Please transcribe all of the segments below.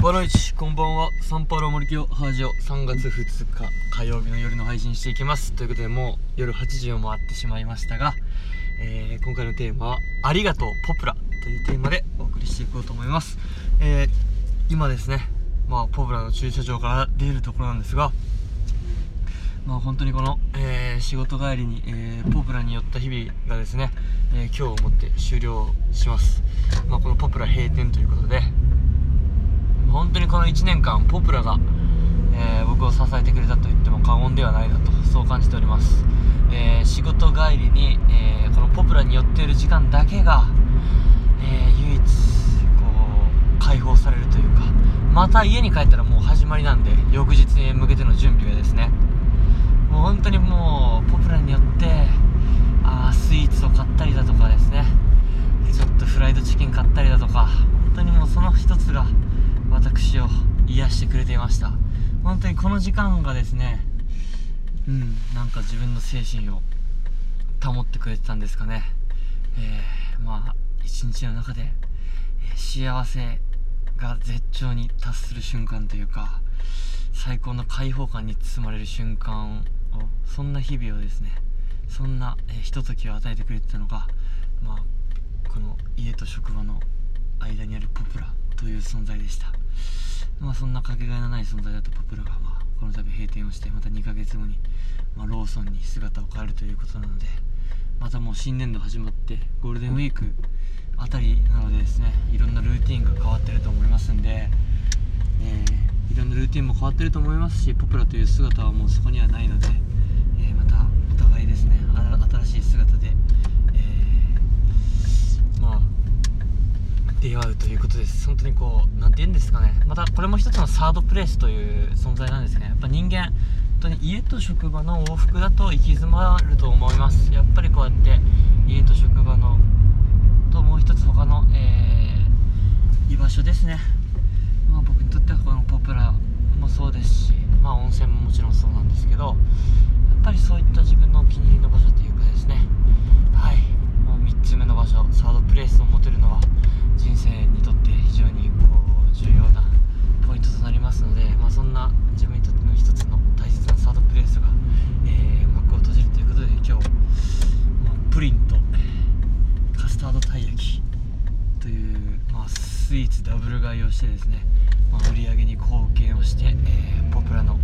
ボロイチこんばんは。サンパウロ森清ハージオ。3月2日火曜日の夜の配信していきます。ということでもう夜8時を回ってしまいましたが、えー、今回のテーマは「ありがとうポプラ」というテーマでお送りしていこうと思います、えー、今ですねまあポプラの駐車場から出るところなんですがまあ本当にこの、えー、仕事帰りに、えー、ポプラに寄った日々がですね、えー、今日をもって終了します。まあこのポプラ閉店ということで、本当にこの1年間ポプラが、えー、僕を支えてくれたと言っても過言ではないなとそう感じております、えー、仕事帰りに、えー、このポプラに寄っている時間だけが、え唯一こう解放されるというかまた家に帰ったらもう始まりなんで翌日に向けての準備がですね。もう本当にもうポプラによってあスイーツを買ったりだとかですね。ちょっとフライドチキン買ったりだとか本当にもうその一つがを癒してくれていました。本当にこの時間がですねうんなんか自分の精神を保ってくれてたんですかね。えー、まあ一日の中で、えー、幸せが絶頂に達する瞬間というか最高の開放感に包まれる瞬間をそんな日々をですねそんな、えー、ひとときを与えてくれてたのがまあこの家と職場の間にあるポプラという存在でした。まあそんなかけがえのない存在だとポプラが、まあ、この度閉店をしてまた2ヶ月後に、まあ、ローソンに姿を変えるということなのでまたもう新年度始まってゴールデンウィークあたりなのでですねいろんなルーティンが変わってると思いますんで、えー、いろんなルーティンも変わってると思いますしポプラという姿はもうそこにはないので、えー、またお互いですね新しい姿で出会うということです。本当にこう何て言うんですかね。またこれも一つのサードプレイスという存在なんですね。やっぱ人間本当に家と職場の往復だと行き詰まると思います。やっぱりこうやって家と職場のともう一つ他の、えー、居場所ですね。まあ僕にとってはこのポプラもそうですしまあ温泉ももちろんそうなんですけどやっぱりそういった自分のお気に入りの場所というかですねはいもう3つ目の場所サードプレイスを持てるのは人生にとって非常にこう重要なポイントとなりますので、まあ、そんな自分にとっての一つの大切なサードプレイスが、えー、幕を閉じるということで今日、まあ、プリンとカスタードたい焼きという、まあ、スイーツダブル買いをしてですね、まあ、売り上げに貢献をして、えー、ポプラの、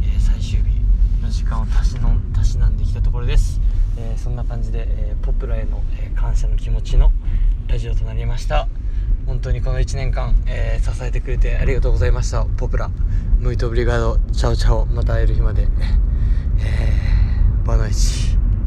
えー、最終日の時間をたしのたしなんできたところです、えー、そんな感じで、えポプラへの、え感謝の気持ちのラジオとなりました。本当にこの1年間、えー、支えてくれてありがとうございました。ポプラ muito obrigado tchau tchau。また会える日まで。